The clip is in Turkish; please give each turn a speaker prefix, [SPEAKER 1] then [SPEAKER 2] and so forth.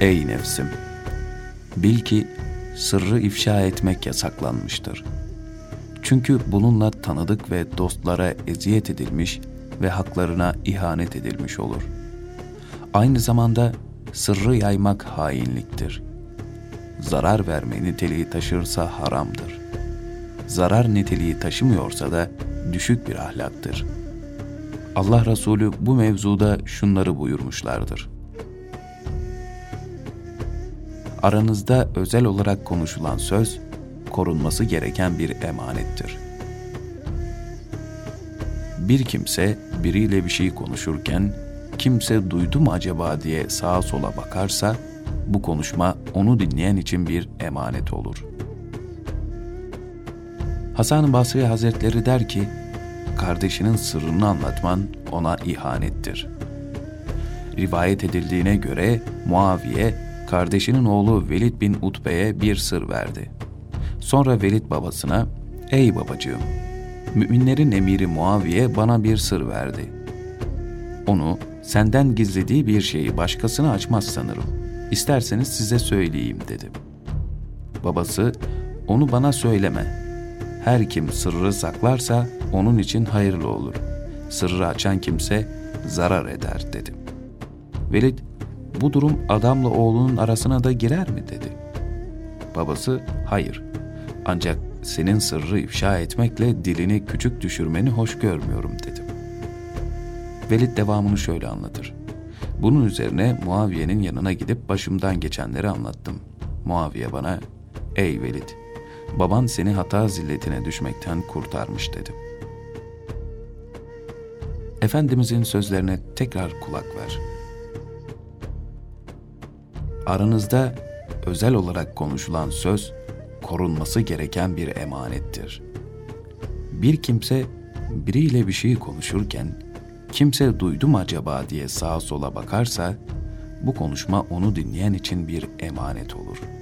[SPEAKER 1] Ey nefsim! Bil ki sırrı ifşa etmek yasaklanmıştır. Çünkü bununla tanıdık ve dostlara eziyet edilmiş ve haklarına ihanet edilmiş olur. Aynı zamanda sırrı yaymak hainliktir. Zarar verme niteliği taşırsa haramdır. Zarar niteliği taşımıyorsa da düşük bir ahlaktır. Allah Resulü bu mevzuda şunları buyurmuşlardır. Aranızda özel olarak konuşulan söz, korunması gereken bir emanettir. Bir kimse biriyle bir şey konuşurken, kimse duydu mu acaba diye sağa sola bakarsa, bu konuşma onu dinleyen için bir emanet olur. Hasan Basri Hazretleri der ki, kardeşinin sırrını anlatman ona ihanettir. Rivayet edildiğine göre Muaviye, kardeşinin oğlu Velid bin Utbe'ye bir sır verdi. Sonra Velid babasına, ''Ey babacığım, müminlerin emiri Muaviye bana bir sır verdi. Onu senden gizlediği bir şeyi başkasına açmaz sanırım. İsterseniz size söyleyeyim.'' dedi. Babası, ''Onu bana söyleme. Her kim sırrı saklarsa onun için hayırlı olur. Sırrı açan kimse zarar eder.'' dedi. Velid, bu durum adamla oğlunun arasına da girer mi dedi. Babası, hayır. Ancak senin sırrı ifşa etmekle dilini küçük düşürmeni hoş görmüyorum dedi. Velid devamını şöyle anlatır. Bunun üzerine Muaviye'nin yanına gidip başımdan geçenleri anlattım. Muaviye bana, ey Velid, baban seni hata zilletine düşmekten kurtarmış dedi. Efendimizin sözlerine tekrar kulak ver. Aranızda özel olarak konuşulan söz, korunması gereken bir emanettir. Bir kimse biriyle bir şey konuşurken, kimse duydu mu acaba diye sağa sola bakarsa, bu konuşma onu dinleyen için bir emanet olur.''